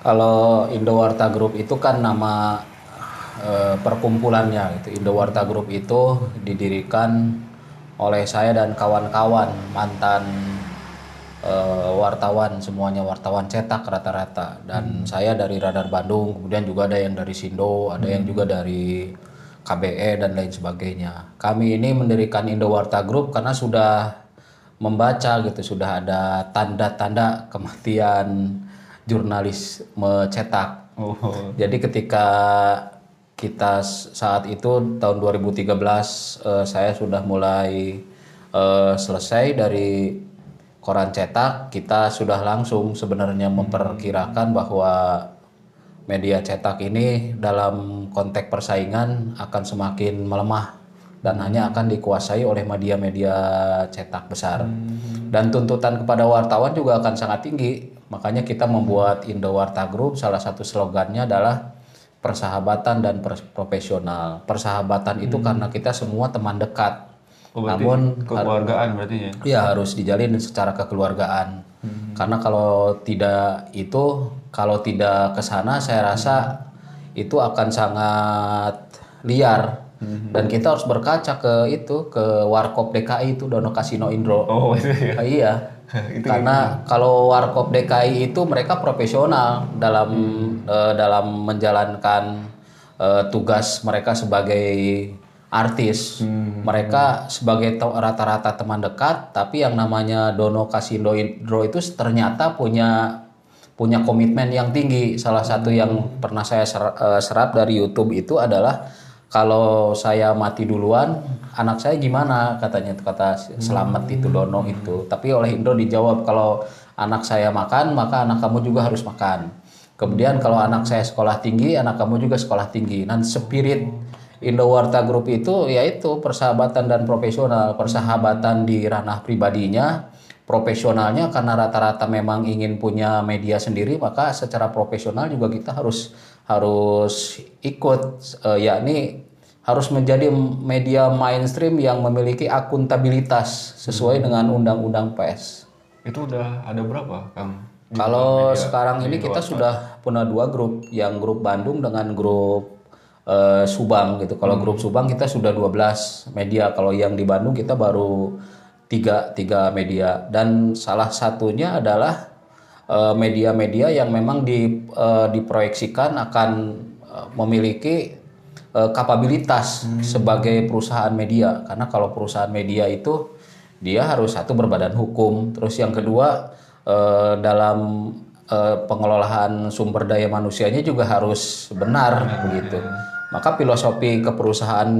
Kalau Indowarta Group itu kan nama eh, perkumpulannya gitu. Indowarta Group itu didirikan oleh saya dan kawan-kawan mantan eh, wartawan semuanya wartawan cetak rata-rata. Dan saya dari Radar Bandung kemudian juga ada yang dari Sindo ada yang juga dari KBE dan lain sebagainya. Kami ini mendirikan Indowarta Group karena sudah membaca gitu sudah ada tanda-tanda kematian jurnalis mencetak. Oh, jadi ketika kita saat itu tahun 2013 eh, saya sudah mulai eh, selesai dari koran cetak, kita sudah langsung sebenarnya memperkirakan bahwa media cetak ini dalam konteks persaingan akan semakin melemah dan hanya akan dikuasai oleh media-media cetak besar. Dan tuntutan kepada wartawan juga akan sangat tinggi. Makanya kita membuat Indowarta Group salah satu slogannya adalah persahabatan dan profesional. Persahabatan itu karena kita semua teman dekat. Oh, Namun kekeluargaan berarti ya. ya harus dijalin secara kekeluargaan. Karena kalau tidak itu, kalau tidak ke sana saya rasa itu akan sangat liar. Dan kita harus berkaca ke itu ke Warkop DKI itu Dono Kasino Indro. Oh, itu ya. Ah, iya. Karena kalau Warkop DKI itu mereka profesional dalam eh, dalam menjalankan eh, tugas mereka sebagai artis. Mereka sebagai rata-rata teman dekat, tapi yang namanya Dono Kasindo Indro itu ternyata punya punya komitmen yang tinggi. Salah satu yang pernah saya ser- eh, serap dari YouTube itu adalah kalau saya mati duluan, anak saya gimana katanya kata selamat itu Dono itu. Tapi oleh Indro dijawab kalau anak saya makan, maka anak kamu juga harus makan. Kemudian kalau anak saya sekolah tinggi, anak kamu juga sekolah tinggi. Dan spirit Indowarta Group itu yaitu persahabatan dan profesional. Persahabatan di ranah pribadinya, profesionalnya karena rata-rata memang ingin punya media sendiri, maka secara profesional juga kita harus harus ikut eh, yakni harus menjadi media mainstream yang memiliki akuntabilitas sesuai dengan undang-undang pers. Itu udah ada berapa, Kang? Kalau sekarang ini kita sudah punya dua grup, yang grup Bandung dengan grup eh, Subang gitu. Kalau grup Subang kita sudah 12 media, kalau yang di Bandung kita baru tiga tiga media dan salah satunya adalah eh, media-media yang memang di, eh, diproyeksikan akan memiliki eh, kapabilitas sebagai perusahaan media. Karena kalau perusahaan media itu dia harus satu berbadan hukum. Terus yang kedua eh, dalam eh, pengelolaan sumber daya manusianya juga harus benar begitu. Maka filosofi keperusahaan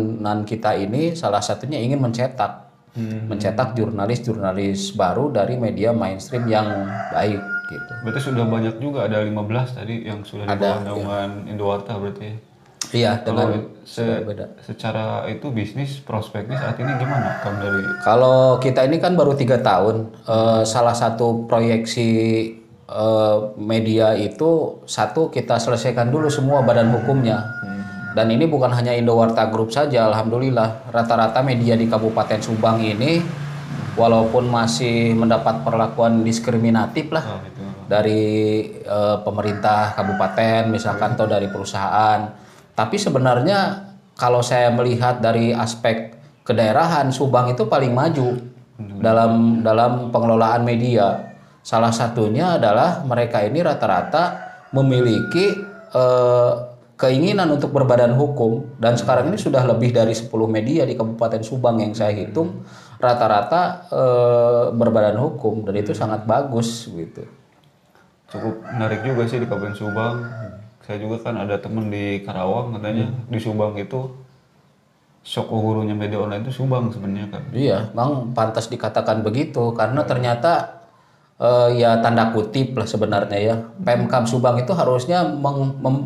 kita ini salah satunya ingin mencetak. Mencetak jurnalis-jurnalis baru dari media mainstream yang baik gitu. Berarti sudah banyak juga ada 15 tadi yang sudah di bawah naungan Indowarta berarti. Iya dengan Se- beda secara itu bisnis prospeknya saat ini gimana Kang dari Kalau kita ini kan baru tiga tahun, eh, salah satu proyeksi eh, media itu satu kita selesaikan dulu semua badan hukumnya. Dan ini bukan hanya Indowarta Group saja, alhamdulillah rata-rata media di Kabupaten Subang ini walaupun masih mendapat perlakuan diskriminatif lah oh, itu? dari eh, pemerintah kabupaten misalkan atau dari perusahaan. Tapi sebenarnya kalau saya melihat dari aspek kedaerahan Subang itu paling maju dalam dalam pengelolaan media. Salah satunya adalah mereka ini rata-rata memiliki eh, keinginan untuk berbadan hukum dan sekarang ini sudah lebih dari 10 media di Kabupaten Subang yang saya hitung rata-rata eh, berbadan hukum dan itu sangat bagus gitu. cukup menarik juga sih di Kabupaten Subang. Saya juga kan ada temen di Karawang katanya di Subang itu shock gurunya media online itu Subang sebenarnya kan. Iya, bang pantas dikatakan begitu karena ternyata eh, ya tanda kutip lah sebenarnya ya. Pemkab Subang itu harusnya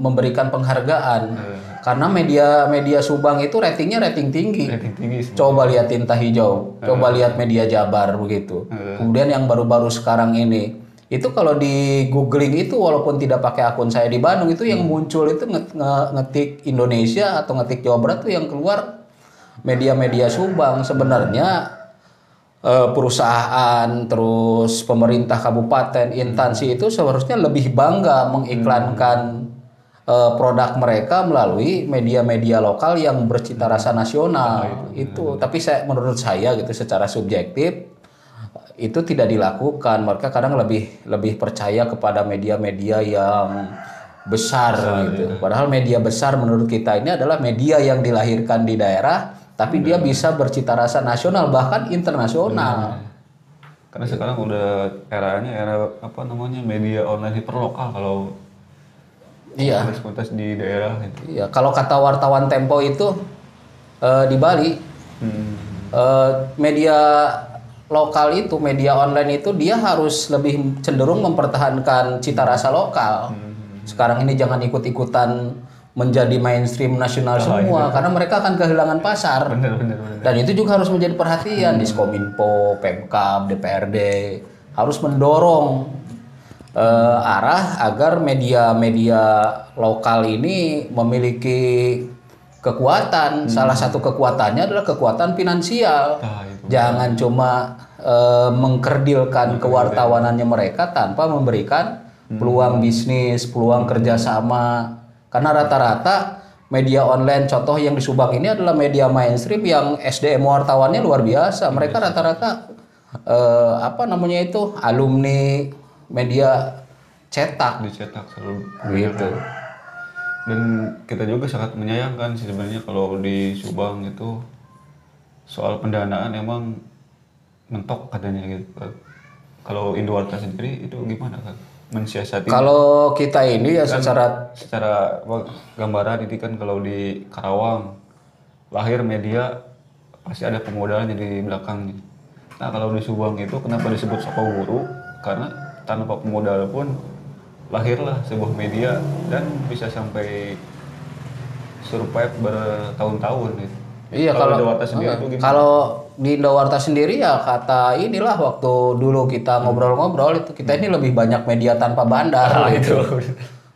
memberikan penghargaan karena media-media Subang itu ratingnya rating tinggi. Rating tinggi. Coba lihat tinta hijau, coba lihat media Jabar begitu. Kemudian yang baru-baru sekarang ini itu kalau di googling itu walaupun tidak pakai akun saya di Bandung itu yang muncul itu nge- nge- ngetik Indonesia atau ngetik Jawa Barat tuh yang keluar media-media Subang. Sebenarnya eh, perusahaan, terus pemerintah kabupaten, instansi itu seharusnya lebih bangga mengiklankan eh, produk mereka melalui media-media lokal yang bercita rasa nasional. itu, tapi saya menurut saya gitu secara subjektif itu tidak dilakukan. Mereka kadang lebih lebih percaya kepada media-media yang besar gitu. Padahal media besar menurut kita ini adalah media yang dilahirkan di daerah, tapi dia bisa bercita rasa nasional bahkan internasional. Karena sekarang udah eranya era apa namanya media online hiperlokal kalau Iya. komunitas di daerah gitu. Iya, kalau kata wartawan Tempo itu eh, di Bali Hmm. eh, media lokal itu, media online itu dia harus lebih cenderung mempertahankan cita rasa lokal. Sekarang ini jangan ikut-ikutan menjadi mainstream nasional semua karena mereka akan kehilangan pasar. Bener bener bener. Dan itu juga harus menjadi perhatian di Skominfo, Pemkab, DPRD harus mendorong eh, arah agar media-media lokal ini memiliki kekuatan. Salah satu kekuatannya adalah kekuatan finansial. Nah, itu. Jangan cuma eh, mengkerdilkan kewartawanannya mereka tanpa memberikan peluang bisnis, peluang kerjasama. Karena rata-rata media online contoh yang di Subang ini adalah media mainstream yang SDM wartawannya luar biasa. Mereka rata-rata eh, apa namanya itu alumni media cetak dicetak selalu gitu. Dan kita juga sangat menyayangkan sih sebenarnya kalau di Subang itu soal pendanaan emang mentok katanya gitu kan. Kalau Indowarta sendiri itu gimana kan? Mensiasati Kalau kita ini ya secara secara apa, gambaran ini kan kalau di Karawang lahir media pasti ada pemodalannya di belakangnya. Nah kalau di Subang itu kenapa disebut Soko Guru? Karena tanpa pemodal pun lahirlah sebuah media dan bisa sampai survive bertahun-tahun gitu. Iya kalau kalau Indowarta sendiri itu gimana? kalau di Indowarta sendiri ya kata inilah waktu dulu kita ngobrol-ngobrol itu kita ini lebih banyak media tanpa bandar gitu.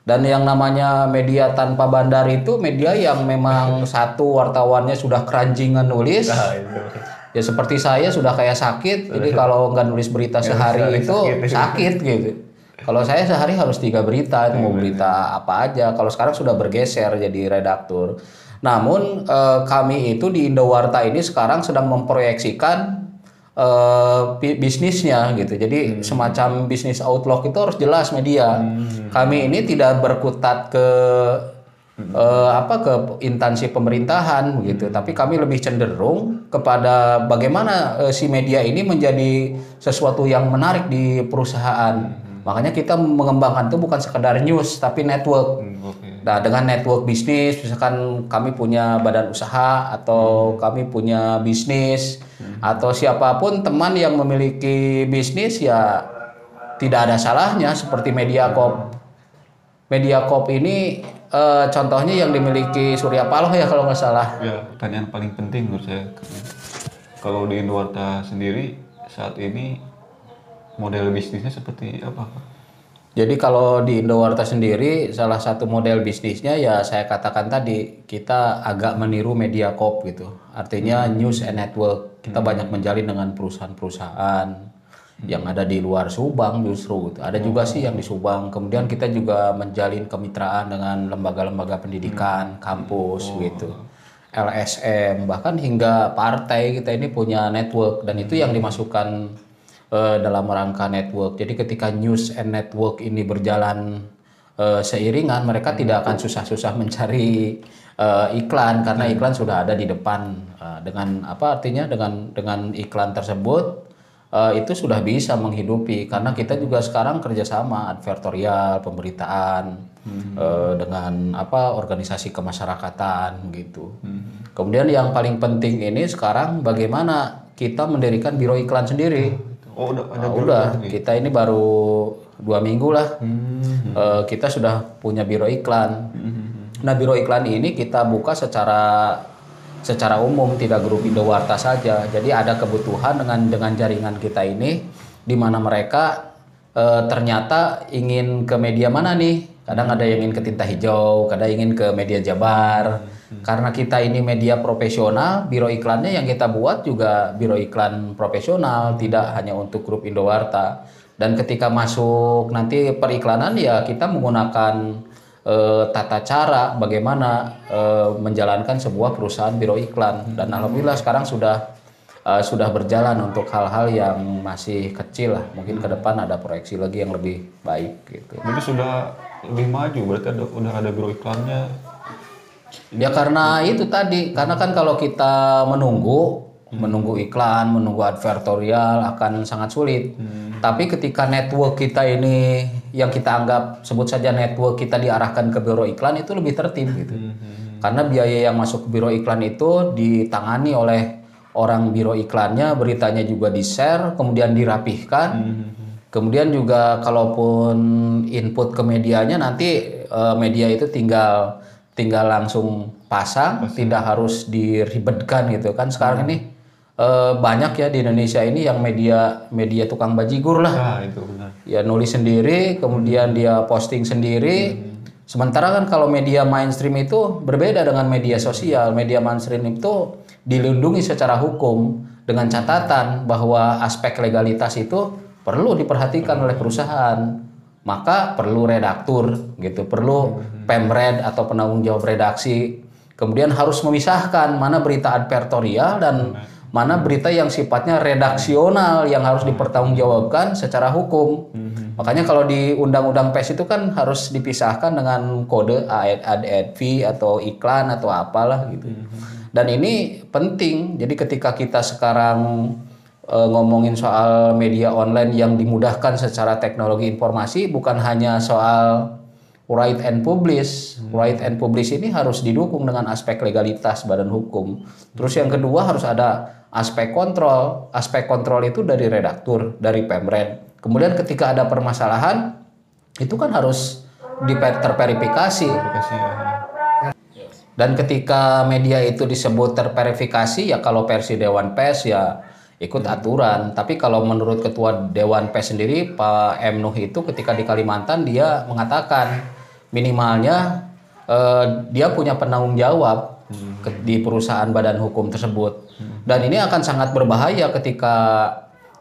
Dan yang namanya media tanpa bandar itu media yang memang satu wartawannya sudah keranjingan nulis. Nah, itu. Ya seperti saya sudah kayak sakit, jadi kalau nggak nulis berita sehari sehari itu sakit. sakit gitu. Kalau saya sehari harus tiga berita, itu mau berita apa aja. Kalau sekarang sudah bergeser jadi redaktur. Namun eh, kami itu di Indowarta ini sekarang sedang memproyeksikan eh, bi- bisnisnya gitu. Jadi semacam bisnis outlook itu harus jelas media. Kami ini tidak berkutat ke eh, apa ke instansi pemerintahan begitu, tapi kami lebih cenderung kepada bagaimana eh, si media ini menjadi sesuatu yang menarik di perusahaan. Makanya kita mengembangkan itu bukan sekedar news tapi network. Hmm, Oke. Nah, dengan network bisnis, misalkan kami punya badan usaha atau kami punya bisnis atau siapa pun teman yang memiliki bisnis ya tidak ada salahnya seperti Mediacorp. Mediacorp ini eh, contohnya yang dimiliki Surya Paloh ya kalau nggak salah. Ya, pertanyaan paling penting menurut saya. Kalau di Indowarta sendiri saat ini model bisnisnya seperti apa? Jadi kalau di Indowarta sendiri salah satu model bisnisnya ya saya katakan tadi kita agak meniru Mediacorp gitu. Artinya news and network. Kita banyak menjalin dengan perusahaan-perusahaan yang ada di luar Subang justru gitu. Ada juga sih yang di Subang. Kemudian kita juga menjalin kemitraan dengan lembaga-lembaga pendidikan, kampus gitu. LSM bahkan hingga partai kita ini punya network dan itu yang dimasukkan eh, dalam rangka network. Jadi ketika news and network ini berjalan eh, seiringan, mereka tidak akan susah-susah mencari eh, iklan karena iklan sudah ada di depan. Eh, dengan apa artinya dengan dengan iklan tersebut eh, itu sudah bisa menghidupi karena kita juga sekarang kerjasama advertorial, pemberitaan eh, dengan apa organisasi kemasyarakatan gitu. Kemudian yang paling penting ini sekarang bagaimana kita mendirikan biro iklan sendiri. Oh, udah ada Ah, udah, kita ini baru dua minggu lah. Hmm. Eh, kita sudah punya biro iklan. Nah, biro iklan ini kita buka secara secara umum, tidak grup Indowarta saja. Jadi ada kebutuhan dengan dengan jaringan kita ini, di mana mereka eh, ternyata ingin ke media mana nih? Kadang ada yang ingin ke tinta hijau, kadang ingin ke media Jabar. Karena kita ini media profesional, biro iklannya yang kita buat juga biro iklan profesional, tidak hanya untuk grup Indowarta. Dan ketika masuk nanti periklanan ya kita menggunakan eh, tata cara bagaimana eh, menjalankan sebuah perusahaan biro iklan. Dan alhamdulillah sekarang sudah eh, sudah berjalan untuk hal-hal yang masih kecil lah. Mungkin ke depan ada proyeksi lagi yang lebih baik gitu. Jadi sudah lebih maju, berarti ada, udah ada biro iklannya. Ya karena itu tadi, karena kan kalau kita menunggu, menunggu iklan, menunggu advertorial akan sangat sulit. Tapi ketika network kita ini yang kita anggap sebut saja network kita diarahkan ke biro iklan itu lebih tertib gitu. Karena biaya yang masuk ke biro iklan itu ditangani oleh orang biro iklannya, beritanya juga di-share, kemudian dirapihkan. Kemudian juga kalaupun input ke medianya nanti eh, media itu tinggal tinggal langsung pasang, tidak harus diribetkan gitu kan. Sekarang ini eh, banyak ya di Indonesia ini yang media media tukang bajigur lah. Nah, itu benar. Ya nulis sendiri, kemudian dia posting sendiri. Sementara kan kalau media mainstream itu berbeda dengan media sosial. Media mainstream itu dilindungi secara hukum dengan catatan bahwa aspek legalitas itu perlu diperhatikan oleh perusahaan. Maka perlu redaktur gitu, perlu pemred atau penanggung jawab redaksi. Kemudian harus memisahkan mana berita advertorial dan mana berita yang sifatnya redaksional yang harus dipertanggungjawabkan secara hukum. Makanya kalau di undang-undang PES itu kan harus dipisahkan dengan kode AD atau iklan atau apalah gitu. Dan ini penting. Jadi ketika kita sekarang eh, ngomongin soal media online yang dimudahkan secara teknologi informasi bukan hanya soal right and publish. Right and publish ini harus didukung dengan aspek legalitas badan hukum. Terus yang kedua harus ada aspek kontrol. Aspek kontrol itu dari redaktur, dari pemred. Kemudian ketika ada permasalahan itu kan harus terverifikasi. Ya. Dan ketika media itu disebut terverifikasi ya kalau versi Dewan Pers ya ikut aturan. Tapi kalau menurut Ketua Dewan Pers sendiri Pak M Nuh itu ketika di Kalimantan dia mengatakan minimalnya eh, dia punya penanggung jawab ke- di perusahaan badan hukum tersebut. Dan ini akan sangat berbahaya ketika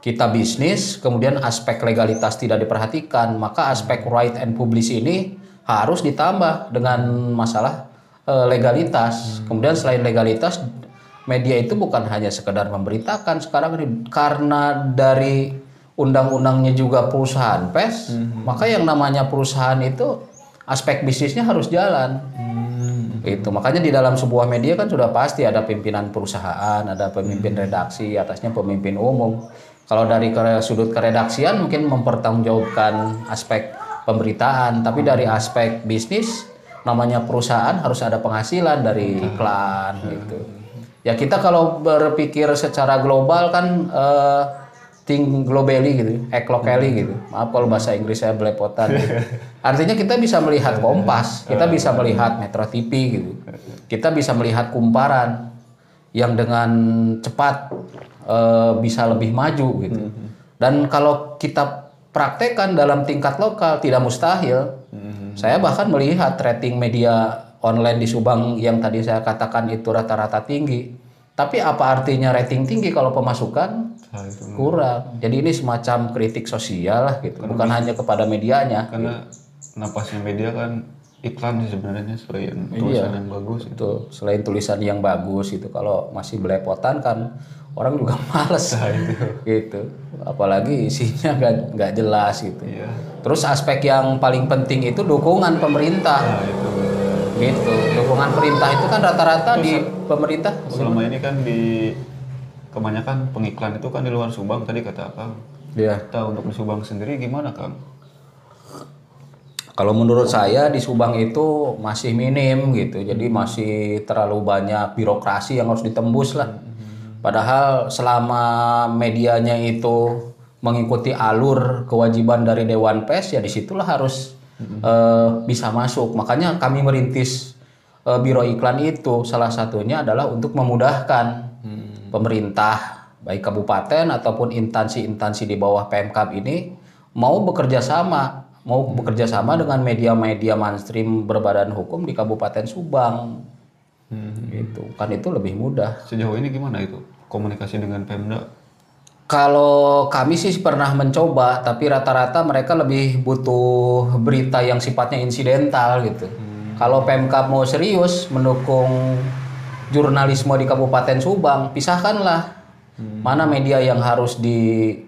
kita bisnis kemudian aspek legalitas tidak diperhatikan, maka aspek right and publish ini harus ditambah dengan masalah eh, legalitas. Kemudian selain legalitas, media itu bukan hanya sekedar memberitakan sekarang ini karena dari undang-undangnya juga perusahaan pes, maka yang namanya perusahaan itu aspek bisnisnya harus jalan. Itu makanya di dalam sebuah media kan sudah pasti ada pimpinan perusahaan, ada pemimpin redaksi, atasnya pemimpin umum. Kalau dari sudut keredaksian mungkin mempertanggungjawabkan aspek pemberitaan, tapi dari aspek bisnis namanya perusahaan harus ada penghasilan dari iklan gitu. Ya kita kalau berpikir secara global kan eh, think globally gitu, act locally gitu. Maaf kalau bahasa Inggris saya belepotan. gitu. Artinya kita bisa melihat Kompas, kita bisa melihat Metro TV gitu. Kita bisa melihat kumparan yang dengan cepat eh, bisa lebih maju gitu. Dan kalau kita praktekkan dalam tingkat lokal tidak mustahil. Saya bahkan melihat rating media online di Subang yang tadi saya katakan itu rata-rata tinggi. Tapi apa artinya rating tinggi kalau pemasukan Nah, itu. kurang? Jadi ini semacam kritik sosial lah gitu, bukan hanya kepada medianya. Karena napasnya media kan iklan sih sebenarnya selain tulisan yang bagus. Itu selain tulisan yang bagus itu kalau masih belepotan kan orang juga males Nah, itu. gitu. Apalagi isinya nggak nggak jelas gitu. Iya. Terus aspek yang paling penting itu dukungan pemerintah. Nah, itu. Gitu. Dukungan pemerintah itu kan rata-rata di pemerintah. Selama ini kan di kebanyakan pengiklan itu kan di luar Subang tadi kata Akang. Iya. Kita untuk di Subang sendiri gimana Kang? Kalau menurut saya di Subang itu masih minim gitu. Jadi masih terlalu banyak birokrasi yang harus ditembus lah. Padahal selama medianya itu mengikuti alur kewajiban dari Dewan Pers ya di situlah harus eh, bisa masuk. Makanya kami merintis eh, biro iklan itu salah satunya adalah untuk memudahkan pemerintah baik kabupaten ataupun instansi-instansi di bawah Pemkab ini mau bekerja sama mau bekerja sama dengan media-media mainstream berbadan hukum di Kabupaten Subang Gitu. Kan itu lebih mudah. Sejauh ini gimana itu komunikasi dengan Pemda? Kalau kami sih pernah mencoba, tapi rata-rata mereka lebih butuh berita yang sifatnya insidental gitu. Kalau Pemkab mau serius mendukung jurnalisme di Kabupaten Subang, pisahkanlah. Mana media yang harus diajak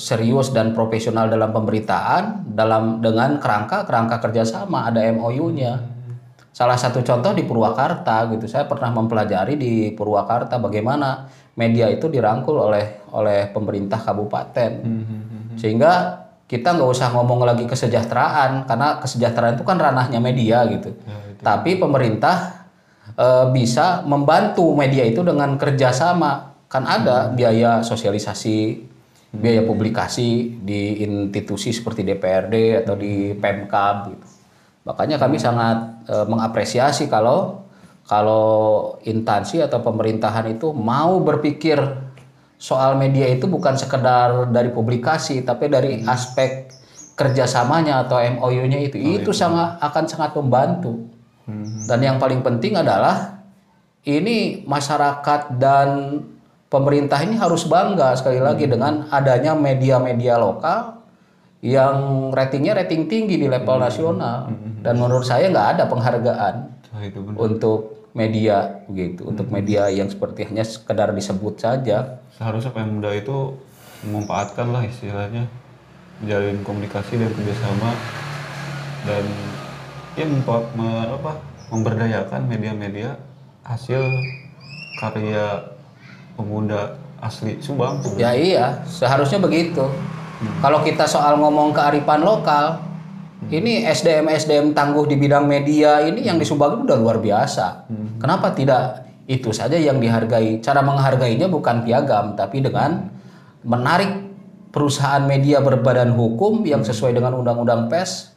serius dan profesional dalam pemberitaan dalam dengan kerangka kerangka kerjasama ada MOU-nya. Salah satu contoh di Purwakarta gitu, saya pernah mempelajari di Purwakarta bagaimana media itu dirangkul oleh oleh pemerintah kabupaten, sehingga kita nggak usah ngomong lagi kesejahteraan karena kesejahteraan itu kan ranahnya media gitu. Tapi pemerintah e, bisa membantu media itu dengan kerjasama, kan ada biaya sosialisasi, biaya publikasi di institusi seperti DPRD atau di Pemkab gitu. Makanya kami sangat e, mengapresiasi kalau kalau instansi atau pemerintahan itu mau berpikir soal media itu bukan sekedar dari publikasi, tapi dari aspek kerjasamanya atau MOU-nya itu, itu sangat akan sangat membantu. Dan yang paling penting adalah ini masyarakat dan pemerintah ini harus bangga sekali lagi dengan adanya media-media lokal yang ratingnya rating tinggi di level nasional. Dan menurut saya nggak ada penghargaan Nah, itu benar. untuk media gitu untuk media yang seperti hanya sekedar disebut saja. Seharusnya Pemda itu memanfaatkan lah istilahnya menjalin komunikasi dan kerjasama dan ya mempa- me- apa, memberdayakan media-media hasil karya pemuda asli Subang. ya iya seharusnya begitu. Kalau kita soal ngomong kearifan lokal ini SDM SDM tangguh di bidang media ini yang di Subang itu udah luar biasa. Kenapa tidak itu saja yang dihargai? Cara menghargainya bukan piagam tapi dengan menarik perusahaan media berbadan hukum yang sesuai dengan undang-undang pers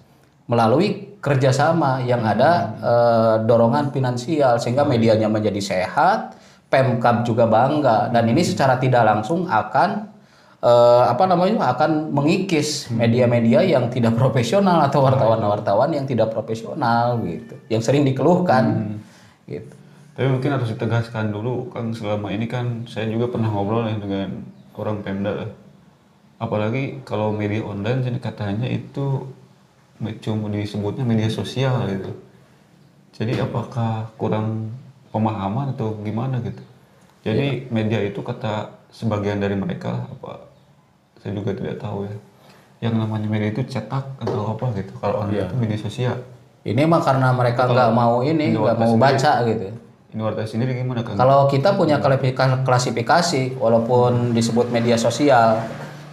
melalui kerjasama yang ada eh, dorongan finansial sehingga medianya menjadi sehat, Pemkab juga bangga. Dan ini secara tidak langsung akan eh, apa namanya akan mengikis media-media yang tidak profesional atau wartawan-wartawan yang tidak profesional gitu, yang sering dikeluhkan gitu. Tapi mungkin harus ditegaskan dulu kan selama ini kan saya juga pernah ngobrol ya dengan orang Pemda lah. Apalagi kalau media online jadi katanya itu cuma disebutnya media sosial gitu. Jadi apakah kurang pemahaman atau gimana gitu? Jadi media itu kata sebagian dari mereka apa saya juga tidak tahu ya. Yang namanya media itu cetak atau apa gitu. Kalau online itu media sosial. Ini mah karena mereka nggak mau ini, nggak mau baca gitu. Ini warta sendiri gimana kan? Kalau kita punya klasifikasi, walaupun disebut media sosial,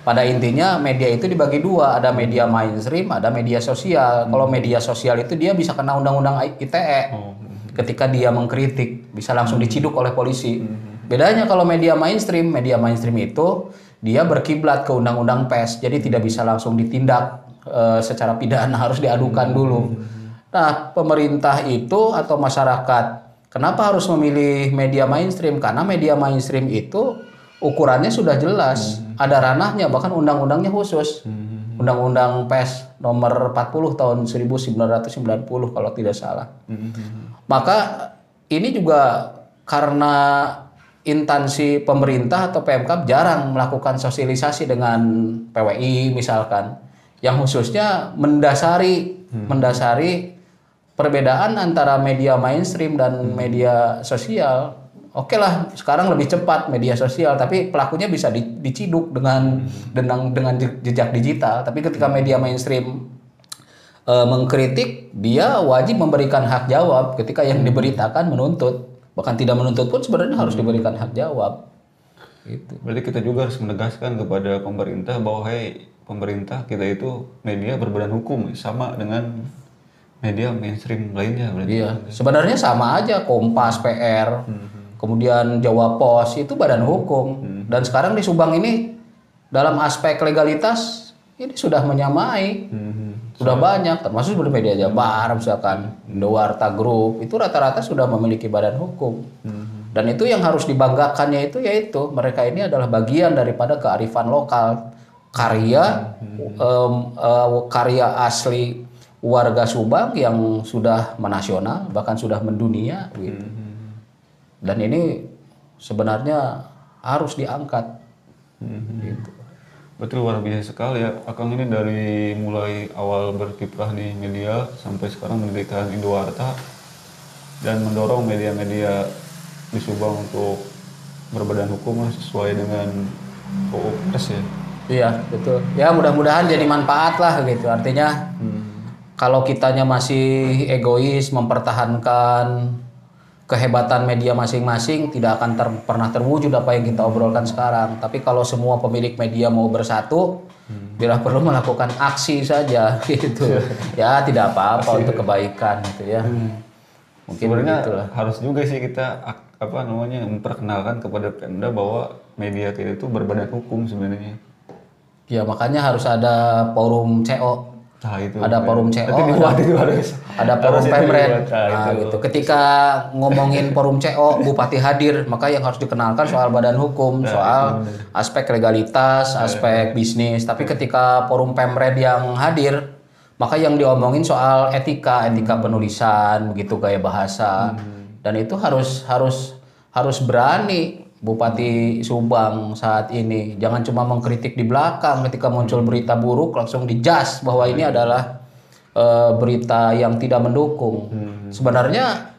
pada intinya media itu dibagi dua, ada media mainstream, ada media sosial. Kalau media sosial itu dia bisa kena undang-undang ITE, Oh, ketika dia mengkritik, bisa langsung diciduk oleh polisi. Bedanya kalau media mainstream, media mainstream itu dia berkiblat ke undang-undang pers, jadi tidak bisa langsung ditindak eh, secara pidana, harus diadukan dulu. Nah, pemerintah itu atau masyarakat Kenapa harus memilih media mainstream? Karena media mainstream itu ukurannya sudah jelas, ada ranahnya bahkan undang-undangnya khusus. Undang-undang PES nomor 40 tahun 1990 kalau tidak salah. Maka ini juga karena instansi pemerintah atau PMK jarang melakukan sosialisasi dengan PWI misalkan yang khususnya mendasari mendasari perbedaan antara media mainstream dan media sosial. Oke lah, sekarang lebih cepat media sosial, tapi pelakunya bisa di- diciduk dengan dengan dengan je- jejak digital. Tapi ketika media mainstream eh, mengkritik, dia wajib memberikan hak jawab. Ketika yang diberitakan menuntut, bahkan tidak menuntut pun sebenarnya harus diberikan hak jawab. Gitu. Berarti kita juga harus menegaskan kepada pemerintah bahwa hey pemerintah kita itu media berbadan hukum sama dengan media mainstream lainnya berarti. Iya, sebenarnya sama aja Kompas, PR, kemudian Jawa Pos itu badan hukum. Dan sekarang di Subang ini dalam aspek legalitas ini sudah menyamai, sudah banyak, termasuk seperti media Jabar, misalkan Indowarta Group itu rata-rata sudah memiliki badan hukum. Dan itu yang harus dibanggakannya itu yaitu mereka ini adalah bagian daripada kearifan lokal, karya em, eh, karya asli warga Subang yang sudah menasional bahkan sudah mendunia gitu. Dan ini sebenarnya harus diangkat. Gitu. Berarti luar biasa sekali ya. Akang ini dari mulai awal berkiprah di media sampai sekarang mendirikan Indowarta dan mendorong media-media di Subang untuk berbadan hukum sesuai dengan UU Pers ya. Iya betul. Ya mudah-mudahan jadi manfaat lah gitu. Artinya kalau kitanya masih egois mempertahankan kehebatan media masing-masing tidak akan ter- pernah terwujud apa yang kita obrolkan sekarang. Tapi kalau semua pemilik media mau bersatu, bila perlu melakukan aksi saja gitu. ya tidak apa-apa untuk kebaikan gitu ya. Mungkin Sebenarnya begitulah. harus juga sih kita apa namanya memperkenalkan kepada Pemda bahwa media kita itu berbadan hukum sebenarnya. Ya makanya harus ada forum CO Nah itu. ada forum CO, Berarti dibuat itu harus. ada forum itu Pemret. Nah, Nah, itu. gitu. Ketika ngomongin forum CO, Bupati hadir, maka yang harus dikenalkan soal badan hukum, Nah, soal aspek legalitas, aspek bisnis. Tapi ketika forum Pemred yang hadir, maka yang diomongin soal etika, etika penulisan, begitu gaya bahasa. Dan itu harus harus harus berani Bupati Subang saat ini. Jangan cuma mengkritik di belakang ketika muncul berita buruk langsung dijas bahwa ini adalah eh, berita yang tidak mendukung. Sebenarnya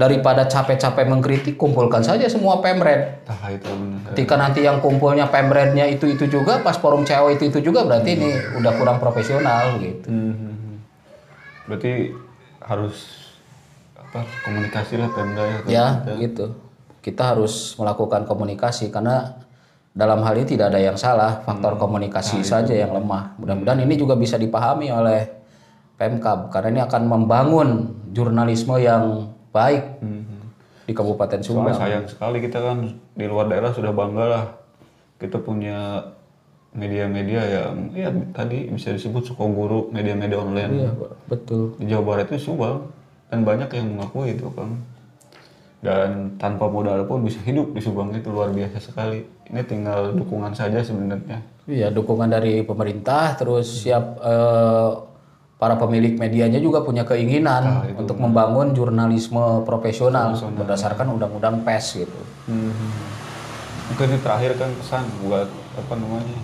daripada capek-capek mengkritik kumpulkan saja semua pemred. Nah itu benar. Ketika nanti yang kumpulnya pemrednya itu itu juga pas forum CEO itu itu juga berarti ini udah kurang profesional gitu. Hmm. Berarti harus apa komunikasi lah Pemda ya. Ya, gitu. Kita harus melakukan komunikasi karena dalam hal ini tidak ada yang salah, faktor komunikasi saja yang lemah. Mudah-mudahan ini juga bisa dipahami oleh Pemkab karena ini akan membangun jurnalisme yang baik di Kabupaten Soalnya Subang. sayang sekali kita kan di luar daerah sudah bangga lah. Kita punya media-media yang ya tadi bisa disebut Sukoguru media-media online. Iya, betul. di Jawa Barat itu Subang. Dan banyak yang mengakui itu kan dan tanpa modal pun bisa hidup di Subang itu luar biasa sekali. Ini tinggal dukungan saja sebenarnya. Iya, dukungan dari pemerintah terus siap eh, para pemilik medianya juga punya keinginan untuk membangun jurnalisme profesional berdasarkan undang-undang PES gitu. mungkin ini terakhir kan pesan buat apa namanya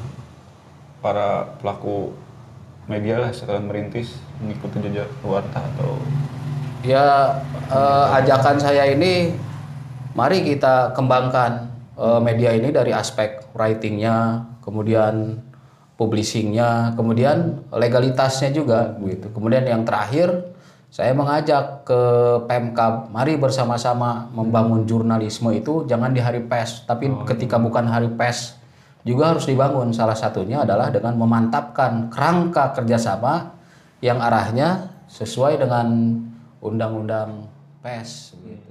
para pelaku media lah sekarang merintis mengikuti jejak warta atau Ya eh, ajakan saya ini mari kita kembangkan eh, media ini dari aspek writingnya, kemudian publishingnya, kemudian legalitasnya juga gitu. Kemudian yang terakhir saya mengajak ke Pemkab, mari bersama-sama membangun jurnalisme itu jangan di hari PES, tapi ketika bukan hari PES juga harus dibangun. Salah satunya adalah dengan memantapkan kerangka kerjasama yang arahnya sesuai dengan undang-undang PES gitu.